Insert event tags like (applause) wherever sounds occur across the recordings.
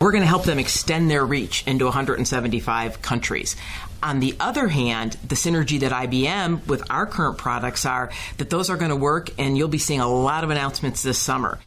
We're going to help them extend their reach into 175 countries. On the other hand, the synergy that IBM with our current products are that those are going to work, and you'll be seeing a lot of announcements this summer.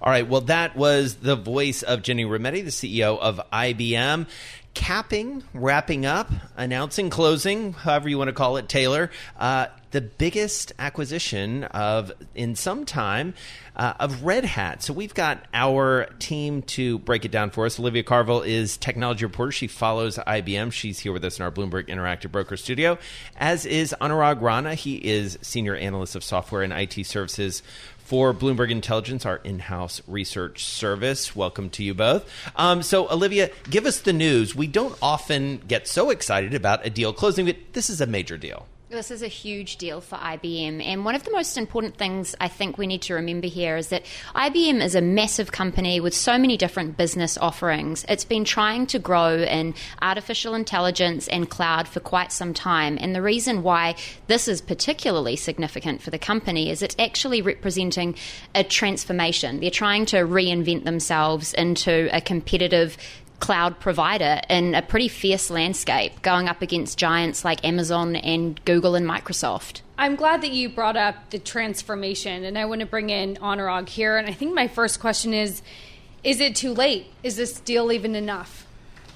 All right. Well, that was the voice of Ginny Rometty, the CEO of IBM capping, wrapping up, announcing, closing, however you want to call it, Taylor, uh, the biggest acquisition of in some time uh, of Red Hat. So we've got our team to break it down for us. Olivia Carville is technology reporter. She follows IBM. She's here with us in our Bloomberg Interactive Broker studio, as is Anurag Rana. He is senior analyst of software and IT services for Bloomberg Intelligence, our in house research service. Welcome to you both. Um, so, Olivia, give us the news. We don't often get so excited about a deal closing, but this is a major deal. This is a huge deal for IBM. And one of the most important things I think we need to remember here is that IBM is a massive company with so many different business offerings. It's been trying to grow in artificial intelligence and cloud for quite some time. And the reason why this is particularly significant for the company is it's actually representing a transformation. They're trying to reinvent themselves into a competitive cloud provider in a pretty fierce landscape, going up against giants like Amazon and Google and Microsoft. I'm glad that you brought up the transformation, and I want to bring in Anurag here. And I think my first question is Is it too late? Is this deal even enough?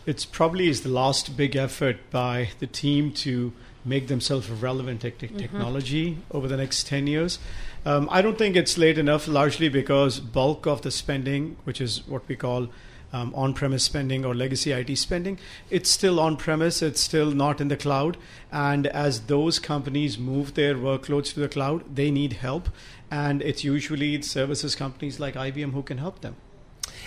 It's probably is the last big effort by the team to make themselves a relevant te- mm-hmm. technology over the next 10 years. Um, I don't think it's late enough, largely because bulk of the spending, which is what we call um, on premise spending or legacy IT spending, it's still on premise, it's still not in the cloud. And as those companies move their workloads to the cloud, they need help. And it's usually services companies like IBM who can help them.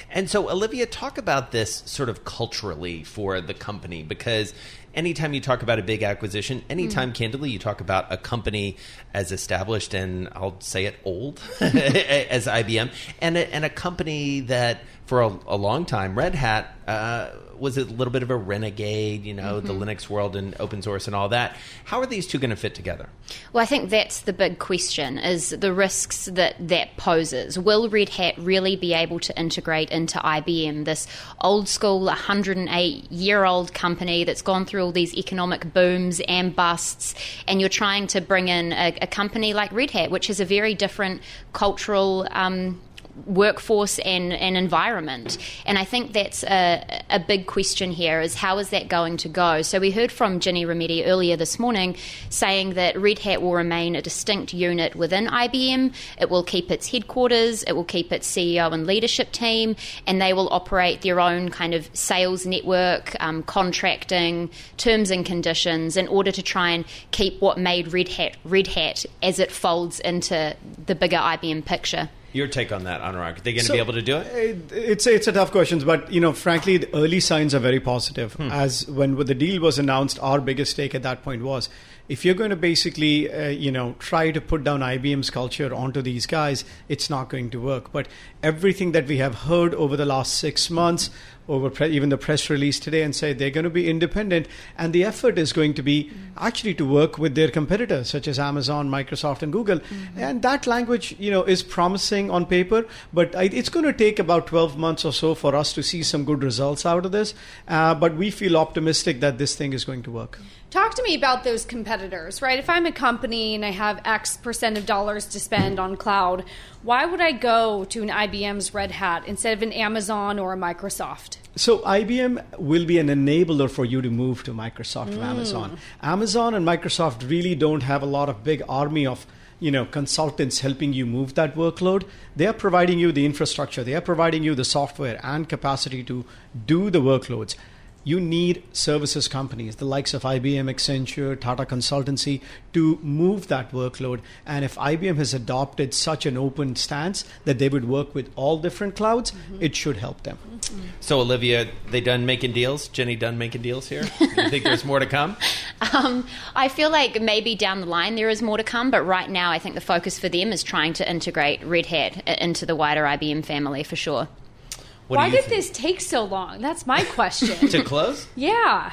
And so, Olivia, talk about this sort of culturally for the company because anytime you talk about a big acquisition, anytime mm. candidly you talk about a company as established and I'll say it old (laughs) as IBM and a, and a company that for a, a long time, Red Hat uh, was it a little bit of a renegade, you know, mm-hmm. the Linux world and open source and all that. How are these two going to fit together? Well, I think that's the big question: is the risks that that poses. Will Red Hat really be able to integrate into IBM, this old school, 108 year old company that's gone through all these economic booms and busts, and you're trying to bring in a, a company like Red Hat, which is a very different cultural um, workforce and, and environment. And I think that's a, a big question here is how is that going to go? So we heard from Ginny Rometty earlier this morning saying that Red Hat will remain a distinct unit within IBM. It will keep its headquarters, it will keep its CEO and leadership team, and they will operate their own kind of sales network, um, contracting, terms and conditions in order to try and keep what made Red Hat Red Hat as it folds into the bigger IBM picture. Your take on that, Anurag? Are they going to so, be able to do it? It's it's a tough question, but you know, frankly, the early signs are very positive. Hmm. As when the deal was announced, our biggest stake at that point was if you're going to basically, uh, you know, try to put down IBM's culture onto these guys, it's not going to work. But everything that we have heard over the last six months, over pre- even the press release today, and say they're going to be independent, and the effort is going to be actually to work with their competitors such as Amazon, Microsoft, and Google. Mm-hmm. And that language, you know, is promising on paper, but it's going to take about 12 months or so for us to see some good results out of this. Uh, but we feel optimistic that this thing is going to work. Talk to me about those competitors, right? If I'm a company and I have X percent of dollars to spend on cloud, why would I go to an IBM's Red Hat instead of an Amazon or a Microsoft? So IBM will be an enabler for you to move to Microsoft mm. or Amazon. Amazon and Microsoft really don't have a lot of big army of you know consultants helping you move that workload they are providing you the infrastructure they are providing you the software and capacity to do the workloads you need services companies, the likes of IBM, Accenture, Tata Consultancy, to move that workload. And if IBM has adopted such an open stance that they would work with all different clouds, mm-hmm. it should help them. Mm-hmm. So, Olivia, they done making deals? Ginny done making deals here? (laughs) you think there's more to come? Um, I feel like maybe down the line there is more to come, but right now I think the focus for them is trying to integrate Red Hat into the wider IBM family for sure. What Why did think? this take so long? That's my question. (laughs) to close? Yeah.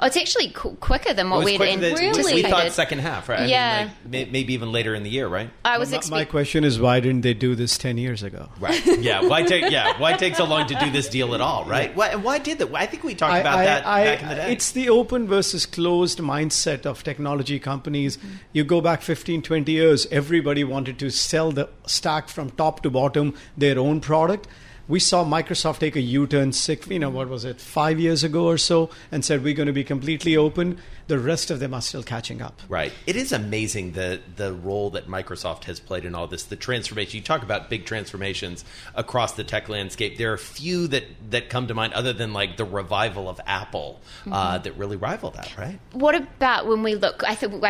Oh, it's actually qu- quicker than what we'd anticipated. Really? We thought second half, right? Yeah. I mean, like, may, maybe even later in the year, right? I was well, expect- My question is, why didn't they do this ten years ago? Right. Yeah. Why take? Yeah. Why take so long to do this deal at all? Right. Why? Why did that? I think we talked I, about I, that I, back in the day. It's the open versus closed mindset of technology companies. Mm-hmm. You go back 15, 20 years, everybody wanted to sell the stack from top to bottom their own product we saw Microsoft take a U-turn six, you know, what was it, five years ago or so, and said we're going to be completely open. The rest of them are still catching up. Right. It is amazing the the role that Microsoft has played in all this. The transformation. You talk about big transformations across the tech landscape. There are few that that come to mind, other than like the revival of Apple, uh, mm-hmm. uh, that really rival that. Right. What about when we look? I think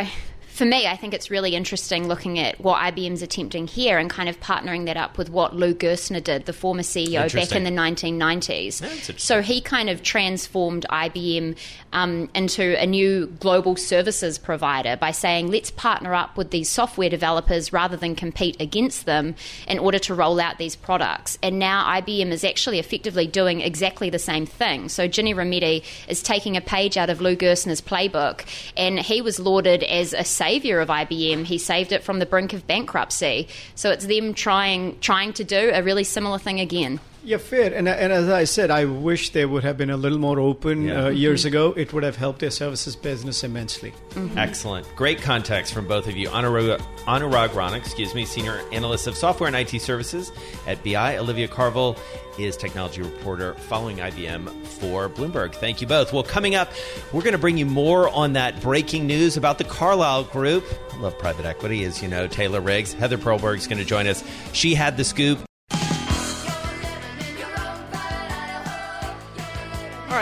for me, I think it's really interesting looking at what IBM's attempting here and kind of partnering that up with what Lou Gerstner did, the former CEO back in the 1990s. So he kind of transformed IBM um, into a new global services provider by saying, let's partner up with these software developers rather than compete against them in order to roll out these products. And now IBM is actually effectively doing exactly the same thing. So Ginny Rometty is taking a page out of Lou Gerstner's playbook, and he was lauded as a savior of IBM. He saved it from the brink of bankruptcy. So it's them trying trying to do a really similar thing again. Yeah, fair. And, and as I said, I wish they would have been a little more open yeah. uh, years mm-hmm. ago. It would have helped their services business immensely. Mm-hmm. Excellent. Great context from both of you. Anurag, Anurag Rana, excuse me, Senior Analyst of Software and IT Services at BI. Olivia Carville is Technology Reporter following IBM for Bloomberg. Thank you both. Well, coming up, we're going to bring you more on that breaking news about the Carlyle Group. I love private equity, as you know. Taylor Riggs. Heather Perlberg is going to join us. She had the scoop.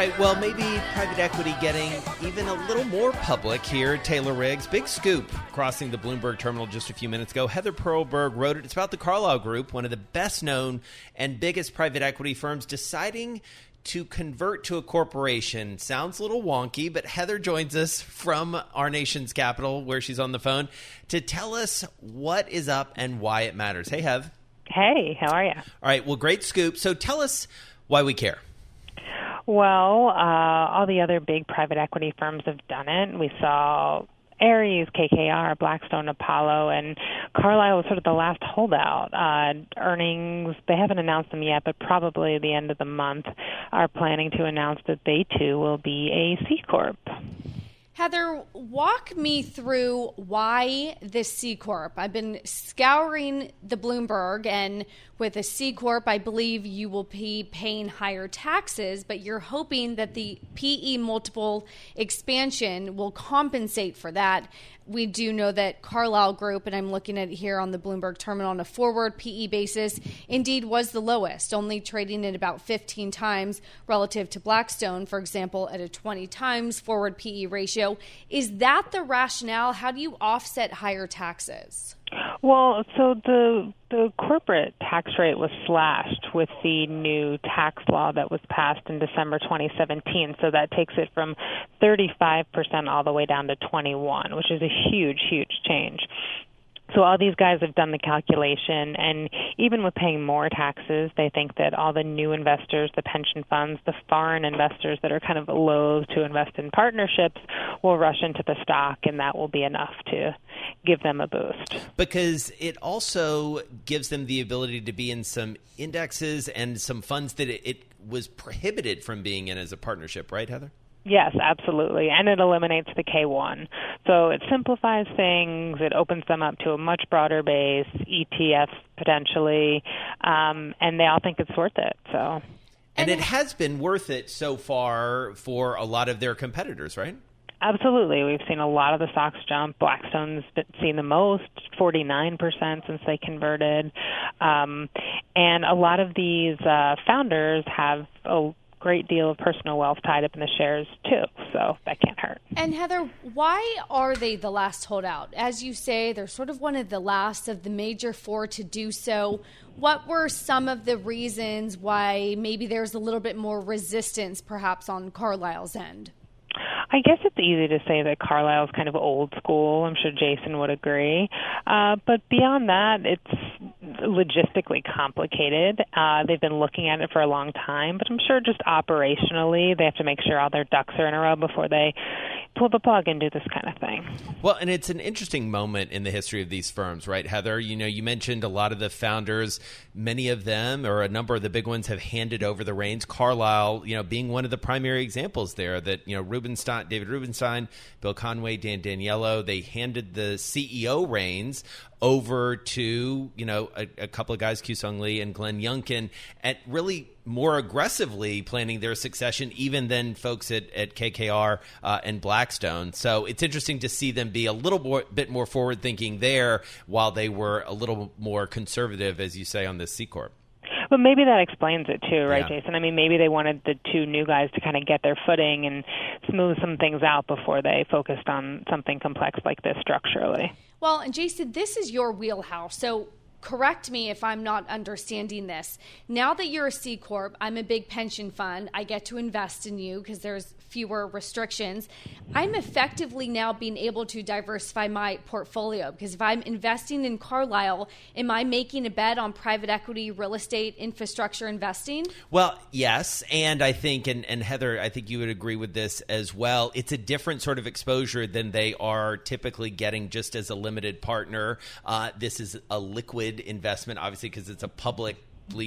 Right, well, maybe private equity getting even a little more public here. Taylor Riggs, big scoop crossing the Bloomberg terminal just a few minutes ago. Heather Perlberg wrote it. It's about the Carlyle Group, one of the best known and biggest private equity firms, deciding to convert to a corporation. Sounds a little wonky, but Heather joins us from our nation's capital, where she's on the phone, to tell us what is up and why it matters. Hey, Hev. Hey, how are you? All right, well, great scoop. So tell us why we care. Well, uh, all the other big private equity firms have done it. We saw Ares, KKR, Blackstone, Apollo, and Carlyle was sort of the last holdout. Uh, earnings, they haven't announced them yet, but probably the end of the month are planning to announce that they too will be a C Corp. Heather, walk me through why this C Corp. I've been scouring the Bloomberg, and with a C Corp, I believe you will be paying higher taxes, but you're hoping that the PE multiple expansion will compensate for that we do know that Carlyle Group, and I'm looking at it here on the Bloomberg terminal on a forward PE basis, indeed was the lowest, only trading at about 15 times relative to Blackstone, for example, at a 20 times forward PE ratio. Is that the rationale? How do you offset higher taxes? Well, so the the corporate tax rate was slashed with the new tax law that was passed in December 2017. So that takes it from 35% all the way down to 21, which is a huge, huge change. So all these guys have done the calculation, and even with paying more taxes, they think that all the new investors, the pension funds, the foreign investors that are kind of loath to invest in partnerships will rush into the stock, and that will be enough to give them a boost. Because it also gives them the ability to be in some indexes and some funds that it, was prohibited from being in as a partnership, right, Heather? Yes, absolutely. And it eliminates the K1. So it simplifies things, it opens them up to a much broader base, ETFs potentially, um, and they all think it's worth it. So And it has been worth it so far for a lot of their competitors, right? Absolutely. We've seen a lot of the stocks jump. Blackstone's seen the most, 49% since they converted. Um, and a lot of these uh, founders have a great deal of personal wealth tied up in the shares too, so that can't hurt. And Heather, why are they the last holdout? As you say, they're sort of one of the last of the major four to do so. What were some of the reasons why maybe there's a little bit more resistance, perhaps on Carlyle's end? I guess it's easy to say that Carlyle's kind of old school. I'm sure Jason would agree. Uh, but beyond that, it's logistically complicated. Uh, they've been looking at it for a long time, but I'm sure just operationally, they have to make sure all their ducks are in a row before they pull the plug and do this kind of thing. Well, and it's an interesting moment in the history of these firms, right, Heather? You know, you mentioned a lot of the founders, many of them, or a number of the big ones, have handed over the reins. Carlyle, you know, being one of the primary examples there that, you know, Rubenstein, David Rubenstein, Bill Conway, Dan D'Aniello, they handed the CEO reins over to you know a, a couple of guys, Kewsong Lee and Glenn Youngkin, at really more aggressively planning their succession, even than folks at, at KKR uh, and Blackstone. So it's interesting to see them be a little more, bit more forward thinking there, while they were a little more conservative, as you say, on this C corp. But maybe that explains it too, right, Yeah. Jason? I mean, maybe they wanted the two new guys to kind of get their footing and smooth some things out before they focused on something complex like this structurally. Well, and Jason, this is your wheelhouse. So correct me if I'm not understanding this. Now that you're a C Corp, I'm a big pension fund. I get to invest in you because there's fewer restrictions. I'm effectively now being able to diversify my portfolio because if I'm investing in Carlyle, am I making a bet on private equity, real estate, infrastructure investing? Well, yes, and I think, and, and Heather, I think you would agree with this as well. It's a different sort of exposure than they are typically getting just as a limited partner. Uh, this is a liquid investment, obviously, because it's a public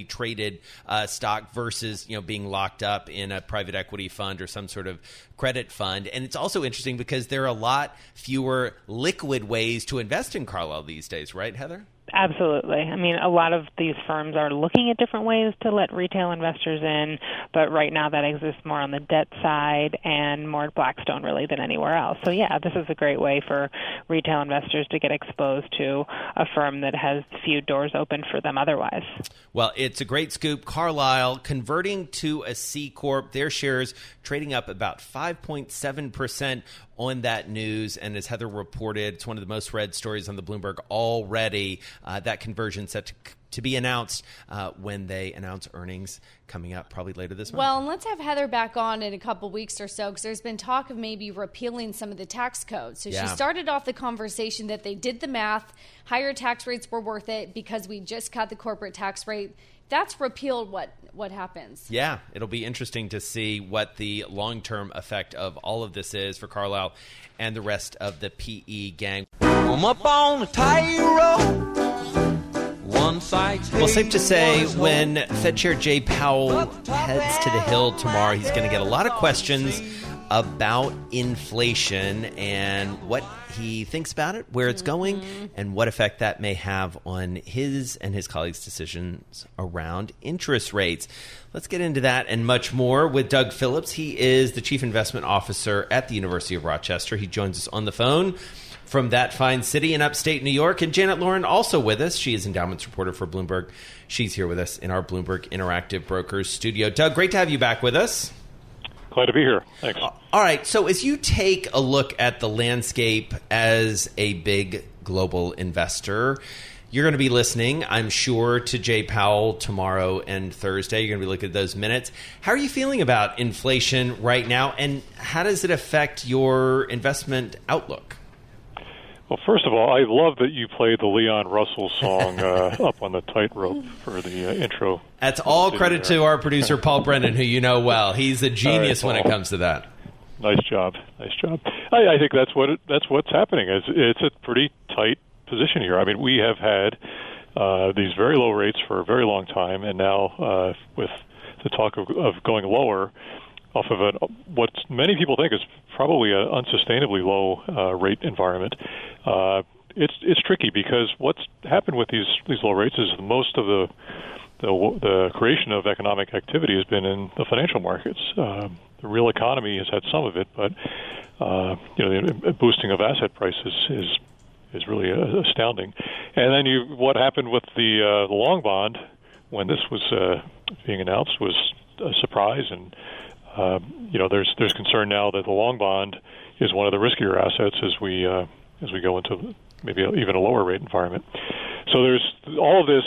traded uh, stock versus you know being locked up in a private equity fund or some sort of credit fund. And it's also interesting because there are a lot fewer liquid ways to invest in Carlyle these days right Heather Absolutely. I mean, a lot of these firms are looking at different ways to let retail investors in, but right now that exists more on the debt side and more at Blackstone really than anywhere else. So yeah, this is a great way for retail investors to get exposed to a firm that has few doors open for them otherwise. Well, it's a great scoop. Carlyle converting to a C Corp, their shares trading up about 5.7% on that news. And as Heather reported, it's one of the most read stories on the Bloomberg already. Uh, that conversion set to, to be announced uh, when they announce earnings coming up probably later this month. Well, and let's have Heather back on in a couple weeks or so because there's been talk of maybe repealing some of the tax codes. So Yeah. she started off the conversation that they did the math, higher tax rates were worth it because we just cut the corporate tax rate. That's repealed. What what happens? Yeah, it'll be interesting to see what the long term effect of all of this is for Carlyle and the rest of the PE gang. I'm up on a tightrope. Well, safe to say, when. Fed Chair Jay Powell heads to the Hill tomorrow, he's going to get a lot of questions about inflation and what he thinks about it, where it's mm-hmm. going, and what effect that may have on his and his colleagues' decisions around interest rates. Let's get into that and much more with Doug Phillips. He is the Chief Investment Officer at the University of Rochester. He joins us on the phone from that fine city in upstate New York. And Janet Lorin also with us. She is endowments reporter for Bloomberg. She's here with us in our Bloomberg Interactive Brokers studio. Doug, great to have you back with us. Glad to be here. Thanks. Uh, all right. So, as you take a look at the landscape as a big global investor, you're going to be listening, I'm sure, to Jay Powell tomorrow and Thursday. You're going to be looking at those minutes. How are you feeling about inflation right now, and how does it affect your investment outlook? Well, first of all, I love that you played the Leon Russell song uh, (laughs) "Up on the Tightrope" for the uh, intro. That's all credit there. to our producer, Paul Brennan, who you know well. He's a genius when it comes to that. Nice job, nice job. I, I think that's what it, that's what's happening. It's, it's a pretty tight position here. I mean, we have had uh, these very low rates for a very long time, and now uh, with the talk of, of going lower off of a, what many people think is probably an unsustainably low uh, rate environment. Uh, it's it's tricky because what's happened with these these low rates is most of the the, the creation of economic activity has been in the financial markets. Um, the real economy has had some of it, but uh, you know the boosting of asset prices is is really uh, astounding. And then you what happened with the uh, the long bond when this was uh, being announced was a surprise, and uh, you know there's there's concern now that the long bond is one of the riskier assets as we uh, as we go into maybe even a lower rate environment. So there's all of this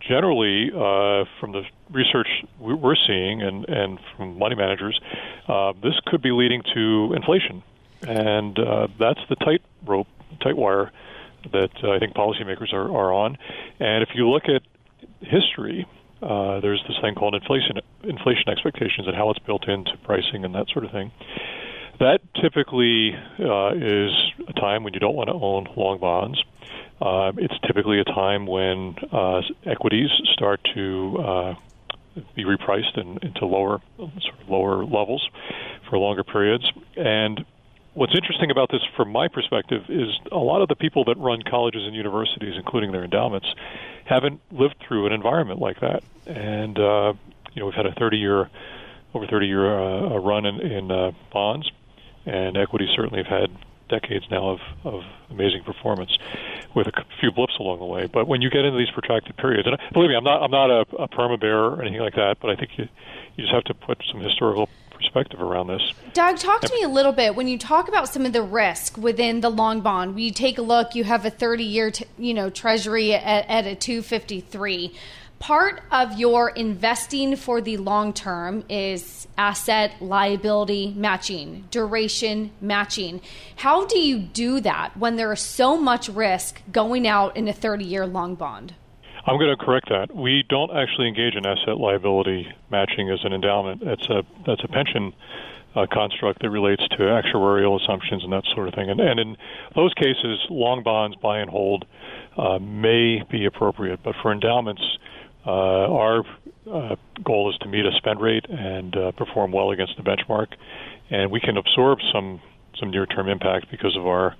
generally uh, from the research we're seeing and, and from money managers, uh, this could be leading to inflation. And uh, that's the tight rope, tight wire that uh, I think policymakers are, are on. And if you look at history, uh, there's this thing called inflation inflation expectations and how it's built into pricing and that sort of thing. That typically uh, is a time when you don't want to own long bonds. Uh, it's typically a time when uh, equities start to uh, be repriced in, into lower, sort of lower levels for longer periods. And what's interesting about this, from my perspective, is a lot of the people that run colleges and universities, including their endowments, haven't lived through an environment like that. And uh, you know, we've had a 30-year, over 30-year uh, run in, in uh, bonds, and equities certainly have had decades now of, of amazing performance with a few blips along the way. But when you get into these protracted periods, and believe me, I'm not I'm not a, a perma bear or anything like that, but I think you you just have to put some historical perspective around this. Doug, talk to me a little bit when you talk about some of the risk within the long bond. We take a look. You have a 30 year, t- you know, Treasury at, at a 253 part of your investing for the long term is asset liability matching, duration matching. How do you do that when there is so much risk going out in a 30 year long bond? I'm going to correct that. We don't actually engage in asset liability matching as an endowment. That's a that's a pension uh, construct that relates to actuarial assumptions and that sort of thing. And, and in those cases, long bonds, buy and hold, uh, may be appropriate. But for endowments, uh, our uh, goal is to meet a spend rate and uh, perform well against the benchmark, and we can absorb some some near-term impact because of our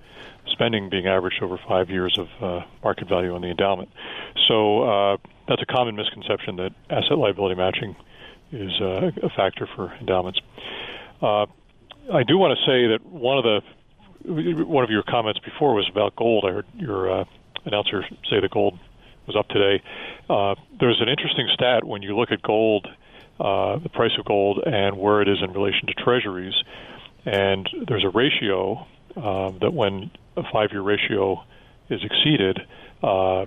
spending being averaged over five years of uh, market value on the endowment. So uh, that's a common misconception that asset liability matching is uh, a factor for endowments. Uh, I do want to say that one of the one of your comments before was about gold. I heard your uh, announcer say that gold was up today. Uh, there's an interesting stat when you look at gold, the price of gold, and where it is in relation to treasuries. And there's a ratio um, that when a five-year ratio is exceeded, uh,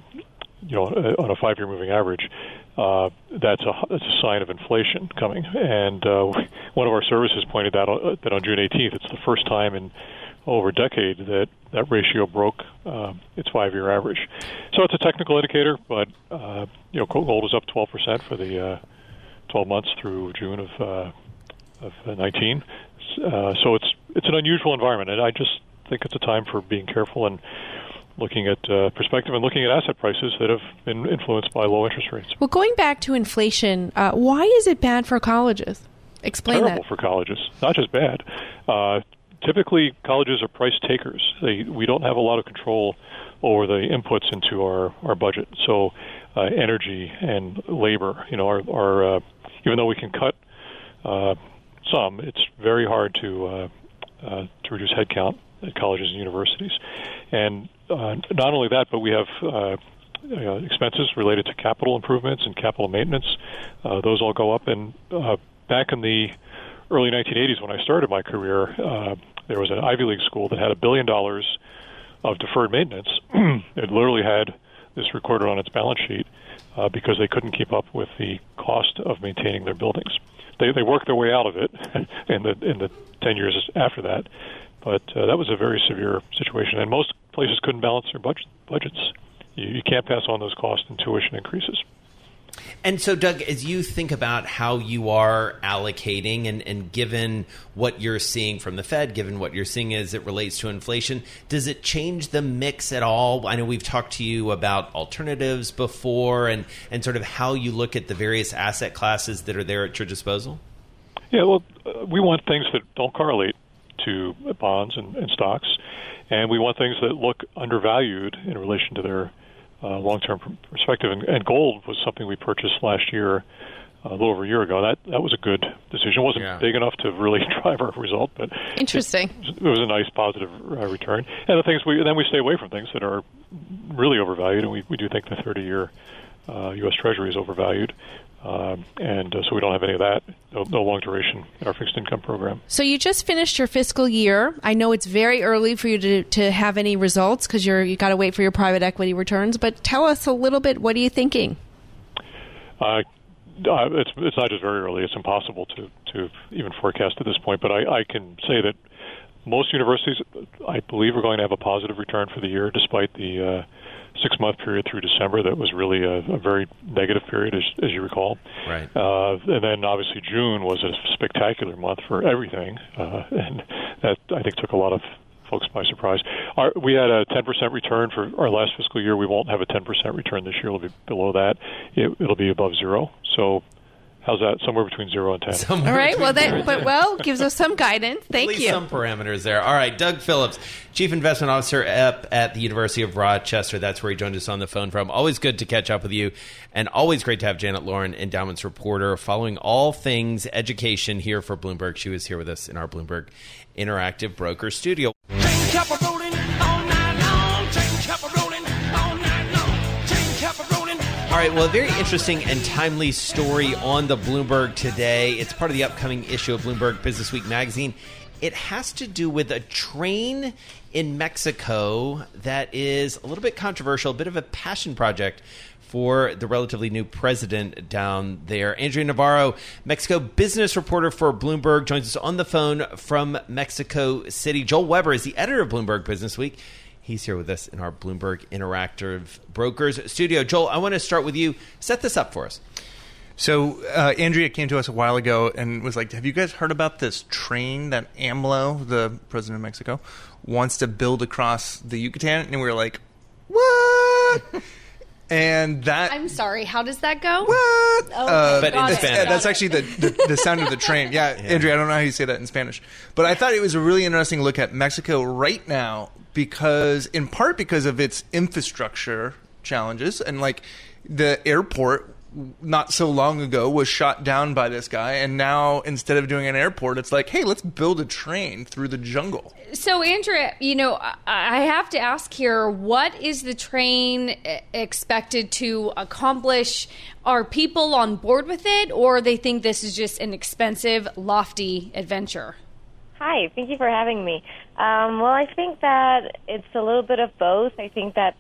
you know, on a five-year moving average, uh, that's a that's a sign of inflation coming. And uh, (laughs) one of our services pointed out uh, that on June 18th, it's the first time in over a decade that that ratio broke uh, its five-year average. So it's a technical indicator, but uh, you know, gold is up 12% for the uh, 12 months through June of uh, of 19. Uh, so it's it's an unusual environment, and I just think it's a time for being careful and looking at uh, perspective and looking at asset prices that have been influenced by low interest rates. Well, going back to inflation, uh, why is it bad for colleges? Explain Terrible that. for colleges, not just bad. Uh, typically colleges are price takers. They, we don't have a lot of control over the inputs into our, our budget. So uh, energy and labor, you know, are, are uh, even though we can cut uh, some, it's very hard to uh, uh, to reduce headcount at colleges and universities. And uh, not only that, but we have uh, uh, expenses related to capital improvements and capital maintenance. Uh, those all go up. And uh, back in the early 1980s, when I started my career, uh, there was an Ivy League school that had a billion dollars of deferred maintenance. (clears throat) it literally had this recorded on its balance sheet uh, because they couldn't keep up with the cost of maintaining their buildings. They they worked their way out of it (laughs) in the in the ten years after that, but uh, that was a very severe situation, and most places couldn't balance their budget, budgets. You, you can't pass on those cost and tuition increases. And so, Doug, as you think about how you are allocating and, and given what you're seeing from the Fed, given what you're seeing as it relates to inflation, does it change the mix at all? I know we've talked to you about alternatives before and, and sort of how you look at the various asset classes that are there at your disposal. Yeah, well, uh, we want things that don't correlate to bonds and, and stocks, and we want things that look undervalued in relation to their long-term perspective. And, and gold was something we purchased last year, uh, a little over a year ago. That that was a good decision. It wasn't Yeah. big enough to really (laughs) drive our result, but Interesting. it, it was a nice positive uh, return. And the things we then we stay away from things that are really overvalued, and we, we do think the 30-year uh, U.S. Treasury is overvalued. Um, and uh, so we don't have any of that, no, no long duration in our fixed income program. So you just finished your fiscal year. I know it's very early for you to, to have any results because you're you got to wait for your private equity returns. But tell us a little bit. What are you thinking? Uh, uh, it's it's not just very early; it's impossible to to even forecast at this point. But I, I can say that most universities, I believe, are going to have a positive return for the year, despite the uh, six month period through December that was really a, a very negative period, as, as you recall. Right. Uh, and then obviously June was a spectacular month for everything, uh, and that I think took a lot of folks by surprise. Our, we had a 10% return for our last fiscal year. We won't have a 10% return this year. It'll be below that. It, it'll be above zero. So How's that? Somewhere between zero and ten. Somewhere All right. Well, that but well gives us some guidance. (laughs) Thank At least you. some parameters there. All right, Doug Phillips, Chief Investment Officer up at the University of Rochester. That's where he joined us on the phone from. Always good to catch up with you, and always great to have Janet Lorin, endowments reporter, following all things education here for Bloomberg. She was here with us in our Bloomberg Interactive Broker Studio. All right, well, a very interesting and timely story on the Bloomberg today. It's part of the upcoming issue of Bloomberg Business Week magazine. It has to do with a train in Mexico that is a little bit controversial, a bit of a passion project for the relatively new president down there. Andrea Navarro, Mexico business reporter for Bloomberg, joins us on the phone from Mexico City. Joel Weber is the editor of Bloomberg Business Week. He's here with us in our Bloomberg Interactive Brokers studio. Joel, I want to start with you. Set this up for us. So uh, Andrea came to us a while ago and was like, "Have you guys heard about this train that AMLO, the president of Mexico, wants to build across the Yucatan?" And we were like, "What?" (laughs) and that I'm sorry. How does that go? what? Oh, But in Spanish. Yeah, that's actually the, the, the sound of the train. (laughs) Yeah, Andrea, I don't know how you say that in Spanish. But I thought it was a really interesting look at Mexico right now because, in part, because of its infrastructure challenges and like the airport not so long ago was shot down by this guy and now instead of doing an airport it's like hey let's build a train through the jungle So, Andrea, you know, I- have to ask here what is the train eh, expected to accomplish? Are people on board with it, or they think this is just an expensive, lofty adventure? Hi, thank you for having me. Um, well, I think that it's a little bit of both. I think that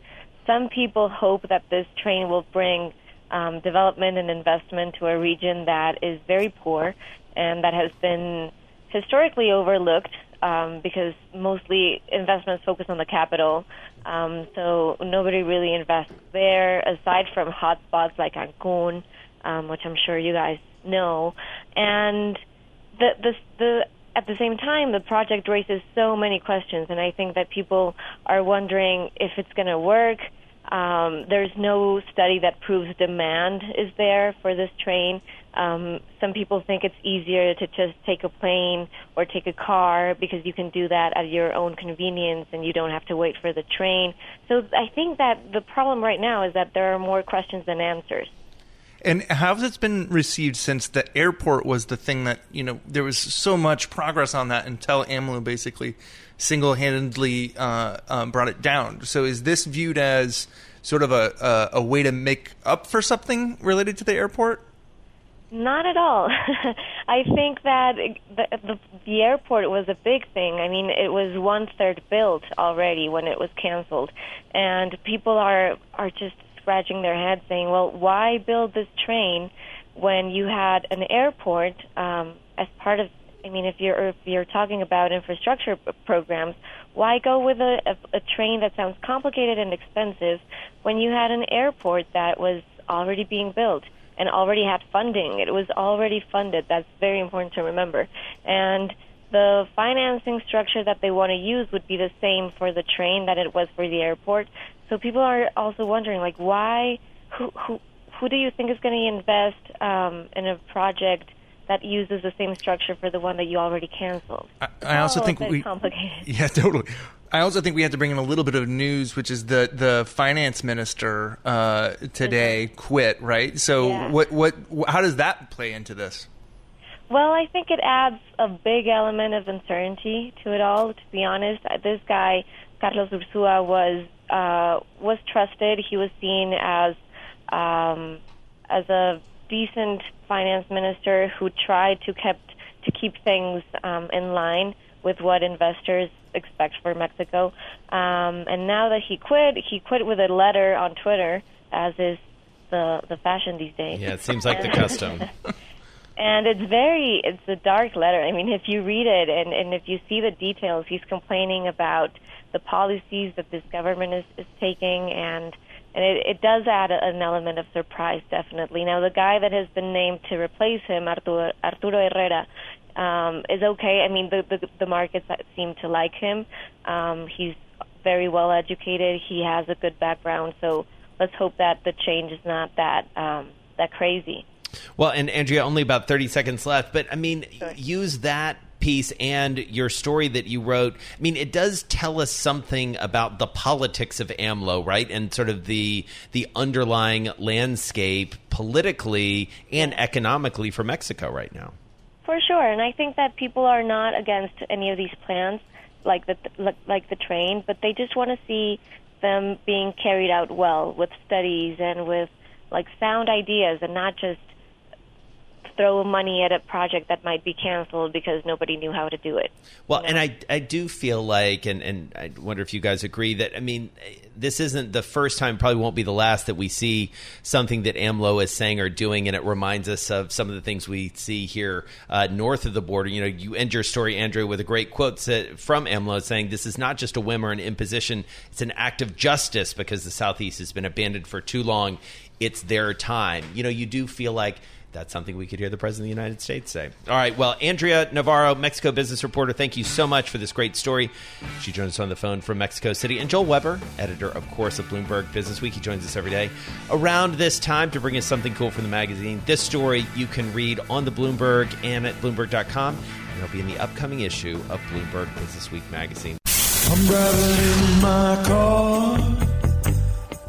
some people hope that this train will bring um, development and investment to a region that is very poor and that has been historically overlooked um, because mostly investments focus on the capital. Um, so nobody really invests there aside from hotspots like Cancun, um, which I'm sure you guys know. And the the the at the same time the project raises so many questions and I think that people are wondering if it's going to work. Um, there's no study that proves demand is there for this train. Um, some people think it's easier to just take a plane or take a car because you can do that at your own convenience and you don't have to wait for the train. So I think that the problem right now is that there are more questions than answers. And how has it been received since the airport was the thing that, you know, there was so much progress on that until AMLO basically single handedly uh, um, brought it down? So is this viewed as sort of a, a, a way to make up for something related to the airport? Not at all. (laughs) I think that the, the the airport was a big thing. I mean, it was one third built already when it was canceled, and people are are just scratching their heads saying, "Well, why build this train when you had an airport um, as part of?" I mean, if you're if you're talking about infrastructure programs, why go with a, a, a train that sounds complicated and expensive when you had an airport that was already being built? and already had funding. It was already funded. That's very important to remember. And the financing structure that they want to use would be the same for the train that it was for the airport. So people are also wondering, like, why? Who who who do you think is going to invest um, in a project? That uses the same structure for the one that you already canceled. I, I also Oh, think we complicated. (laughs) Yeah, totally. I also think we have to bring in a little bit of news, which is the the finance minister uh, today quit. Right. So Yeah. what what how does that play into this? Well, I think it adds a big element of uncertainty to it all. To be honest, Uh, this guy Carlos Urzúa was uh, was trusted. He was seen as um, as a decent finance minister who tried to kept to keep things um, in line with what investors expect for Mexico. Um, and now that he quit, he quit with a letter on Twitter, as is the the fashion these days. Yeah, it seems like the (laughs) custom. And it's very, it's a dark letter. I mean, if you read it and, and if you see the details, he's complaining about the policies that this government is, is taking, and and it, it does add a, an element of surprise, definitely. Now, the guy that has been named to replace him, Arturo, Arturo Herrera, um, is okay. I mean, the, the the markets seem to like him. Um, he's very well educated. He has a good background, so let's hope that the change is not that um, that crazy. Well, and Andrea, only about 30 seconds left, but I mean, use that piece and your story that you wrote. I mean, it does tell us something about the politics of AMLO, right? And sort of the the underlying landscape politically and economically for Mexico right now. For sure, and I think that people are not against any of these plans, like the like, like the train, but they just want to see them being carried out well with studies and with like sound ideas, and not just throw money at a project that might be canceled because nobody knew how to do it. Well, and I I do feel like, and and I wonder if you guys agree that I mean, this isn't the first time, probably won't be the last that we see something that AMLO is saying or doing, and it reminds us of some of the things we see here uh, north of the border. You know, you end your story, Andrew, with a great quote from AMLO saying, "This is not just a whim or an imposition; it's an act of justice because the Southeast has been abandoned for too long. It's their time." You know, you do feel like that's something we could hear the President of the United States say. All right. Well, Andrea Navarro, Mexico business reporter, thank you so much for this great story. She joins us on the phone from Mexico City. And Joel Weber, editor, of course, of Bloomberg Business Week. He joins us every day around this time to bring us something cool from the magazine. This story you can read on the Bloomberg and at Bloomberg.com. And it'll be in the upcoming issue of Bloomberg Business Week magazine.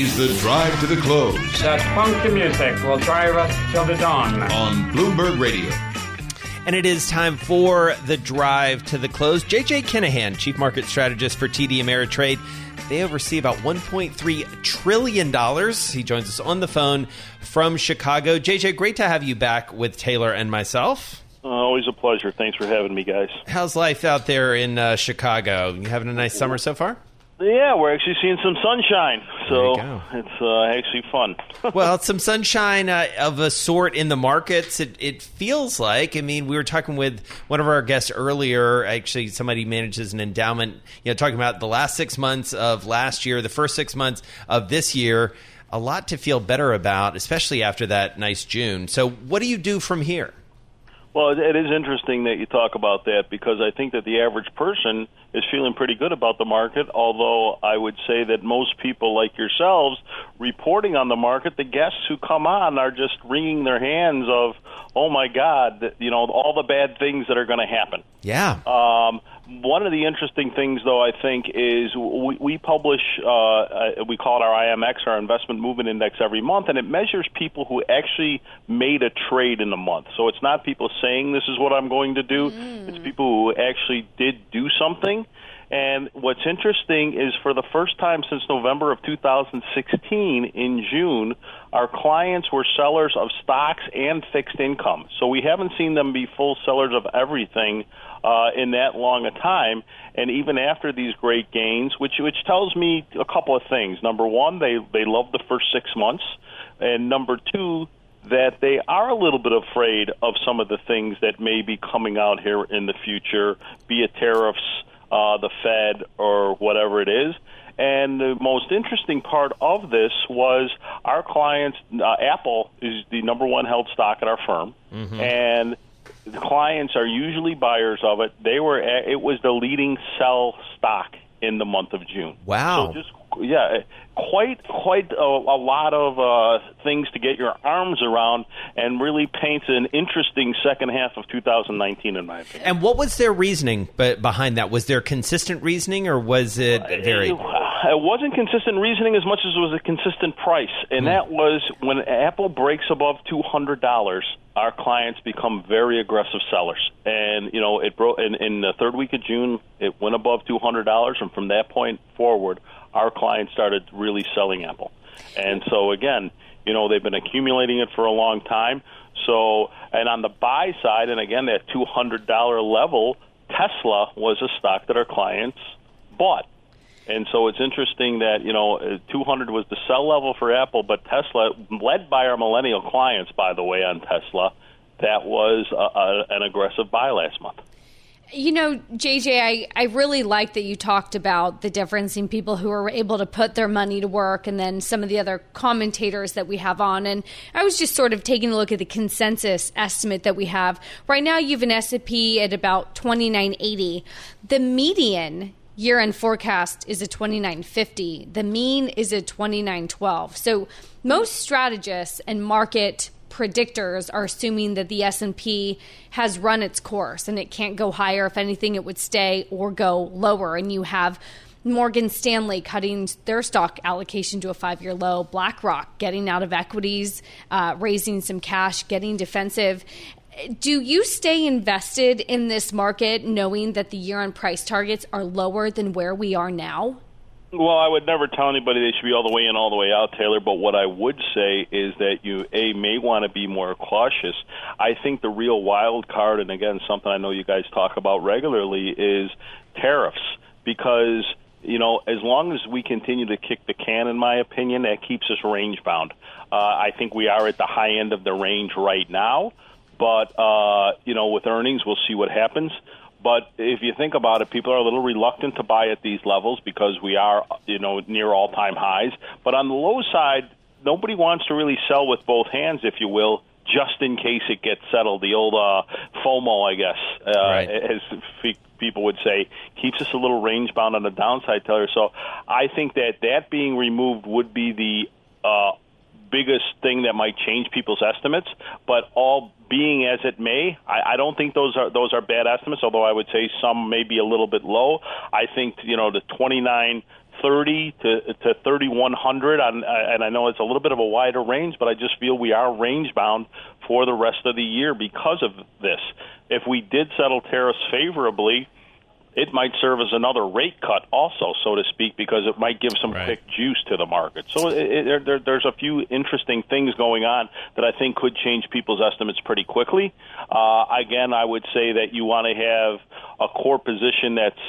Is the drive to the close That funky music will drive us till the dawn. on Bloomberg Radio. And it is time for the drive to the close. JJ Kinahan, Chief Market Strategist for TD Ameritrade. They oversee about $1.3 trillion. He joins us on the phone from Chicago. JJ, great to have you back with Taylor and myself. Uh, always a pleasure. Thanks for having me, guys. How's life out there in uh, Chicago? You having a nice summer so far? Yeah, we're actually seeing some sunshine, so There you go. it's uh, actually fun. (laughs) well, it's some sunshine uh, of a sort in the markets. It, it feels like. I mean, we were talking with one of our guests earlier. Actually, somebody manages an endowment. You know, talking about the last six months of last year, the first six months of this year. A lot to feel better about, especially after that nice June. So, what do you do from here? Well, it is interesting that you talk about that because I think that the average person is feeling pretty good about the market. Although I would say that most people, like yourselves, reporting on the market, the guests who come on are just wringing their hands of, "Oh my God!" You know, all the bad things that are going to happen. Yeah. Um, one of the interesting things, though, I think, is we, we publish, uh, uh, we call it our IMX, our Investment Movement Index, every month, and it measures people who actually made a trade in the month. So it's not people saying this is what I'm going to do, it's people who actually did do something. And what's interesting is for the first time since November of 2016, in June, our clients were sellers of stocks and fixed income. So we haven't seen them be full sellers of everything uh, in that long a time. And even after these great gains, which which tells me a couple of things. Number one, they they love the first six months, and number two, that they are a little bit afraid of some of the things that may be coming out here in the future, be it tariffs, uh, the Fed, or whatever it is. And the most interesting part of this was our clients. Uh, Apple is the number one held stock at our firm, and the clients are usually buyers of it. They were. It was the leading sell stock in the month of June. Wow. So just yeah, quite quite a, a lot of uh, things to get your arms around, and really paints an interesting second half of 2019, in my opinion. And what was their reasoning behind that? Was there consistent reasoning, or was it very? It wasn't consistent reasoning as much as it was a consistent price, and hmm. that was when Apple breaks above two hundred dollars, our clients become very aggressive sellers. And you know, it broke in, in the third week of June, it went above two hundred dollars, and from that point forward, our clients started really selling Apple. And so again, you know, they've been accumulating it for a long time. So, and on the buy side, and again, that two hundred dollar level, Tesla was a stock that our clients bought. And so it's interesting that you know uh, 200 was the sell level for Apple, but Tesla, led by our millennial clients, by the way, on Tesla, that was a, a, an aggressive buy last month. You know, JJ, I, I really like that you talked about the difference in people who are able to put their money to work and then some of the other commentators that we have on. And I was just sort of taking a look at the consensus estimate that we have. Right now, you have an S&P at about 2980. The median year end forecast is a 2950. The mean is a 2912. So most strategists and market predictors are assuming that the S&P has run its course and it can't go higher if anything it would stay or go lower and you have Morgan Stanley cutting their stock allocation to a five year low, BlackRock getting out of equities, uh, raising some cash, getting defensive. Do you stay invested in this market knowing that the year end price targets are lower than where we are now? Well, I would never tell anybody they should be all the way in, all the way out, Taylor. But what I would say is that you a may want to be more cautious. I think the real wild card, and again, something I know you guys talk about regularly, is tariffs because you know, as long as we continue to kick the can, in my opinion, that keeps us range bound. Uh, I think we are at the high end of the range right now, but uh, you know, with earnings, we'll see what happens. But if you think about it, people are a little reluctant to buy at these levels because we are, you know, near all-time highs. But on the low side, nobody wants to really sell with both hands, if you will, just in case it gets settled. The old uh, FOMO, I guess, uh, Right. as people would say, keeps us a little range bound on the downside, Taylor. So I think that that being removed would be the uh, biggest thing that might change people's estimates. But all being as it may, I, I don't think those are those are bad estimates. Although I would say some may be a little bit low. I think you know the twenty nine. 30 to to 3100 on, and I know it's a little bit of a wider range but I just feel we are range bound for the rest of the year because of this if we did settle tariffs favorably it might serve as another rate cut also so to speak because it might give some quick juice to the market. So it, it, there, there, there's a few interesting things going on that I think could change people's estimates pretty quickly. Uh, again I would say that you want to have a core position that's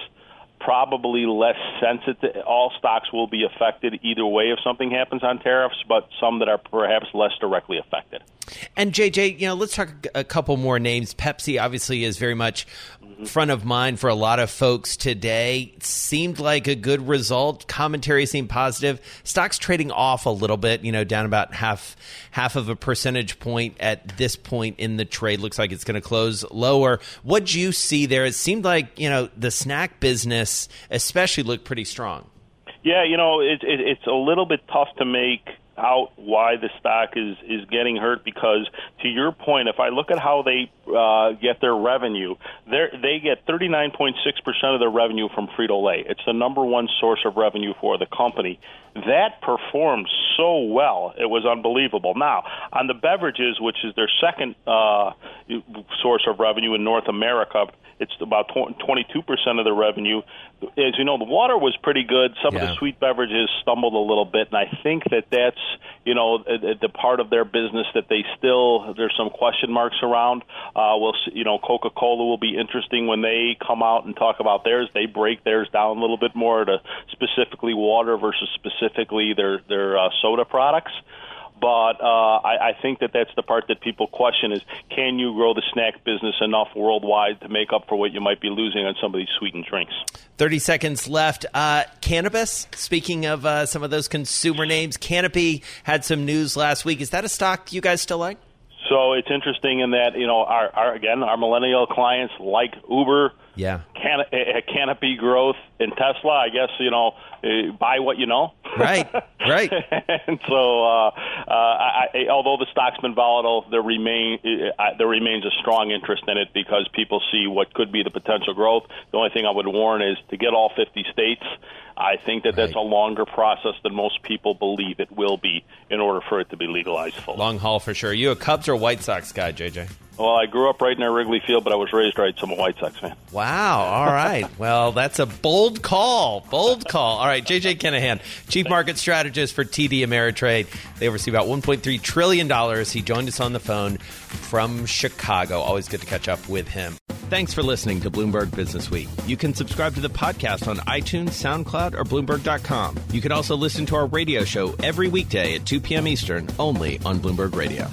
probably less sensitive. All stocks will be affected either way if something happens on tariffs, but some that are perhaps less directly affected. And JJ, you know, let's talk a couple more names. Pepsi obviously is very much mm-hmm. front of mind for a lot of folks today. Seemed like a good result. Commentary seemed positive. Stocks trading off a little bit, you know, down about half half of a percentage point at this point in the trade. Looks like it's going to close lower. What do you see there? It seemed like, you know, the snack business especially look pretty strong. Yeah, you know, it, it, it's a little bit tough to make out why the stock is is getting hurt because to your point if i look at how they uh get their revenue they they get 39.6% of their revenue from Frito-Lay it's the number one source of revenue for the company that performed so well it was unbelievable now on the beverages which is their second uh source of revenue in North America it's about 22% of the revenue. As you know, the water was pretty good. Some of the sweet beverages stumbled a little bit, and I think that that's you know the, part of their business that they still there's some question marks around. Uh, we'll you know Coca-Cola will be interesting when they come out and talk about theirs. They break theirs down a little bit more to specifically water versus specifically their their uh, soda products. But uh, I, I think that that's the part that people question is can you grow the snack business enough worldwide to make up for what you might be losing on some of these sweetened drinks? 30 seconds left. Uh, cannabis, speaking of uh, some of those consumer names, Canopy had some news last week. Is that a stock you guys still like? So it's interesting in that you know our, our again our millennial clients like Uber, Yeah. Can, uh, canopy growth in Tesla. I guess you know, uh, buy what you know. Right, right. (laughs) and so, uh, uh, I, I, although the stock's been volatile, there remain uh, there remains a strong interest in it because people see what could be the potential growth. The only thing I would warn is to get all 50 states. I think that that's a longer process than most people believe it will be in order for it to be legalized fully. Long haul for sure. Are You a Cubs or White Sox guy, JJ? Well, I grew up right near Wrigley Field, but I was raised right, so I'm a White Sox fan. Wow. All right. (laughs) well, that's a bold call. Bold call. All right. JJ Kinahan, Chief Market Strategist for TD Ameritrade. They oversee about $1.3 trillion. He joined us on the phone from Chicago. Always good to catch up with him. Thanks for listening to Bloomberg Business Week. You can subscribe to the podcast on iTunes, SoundCloud, or Bloomberg.com. You can also listen to our radio show every weekday at 2 p.m. Eastern, only on Bloomberg Radio.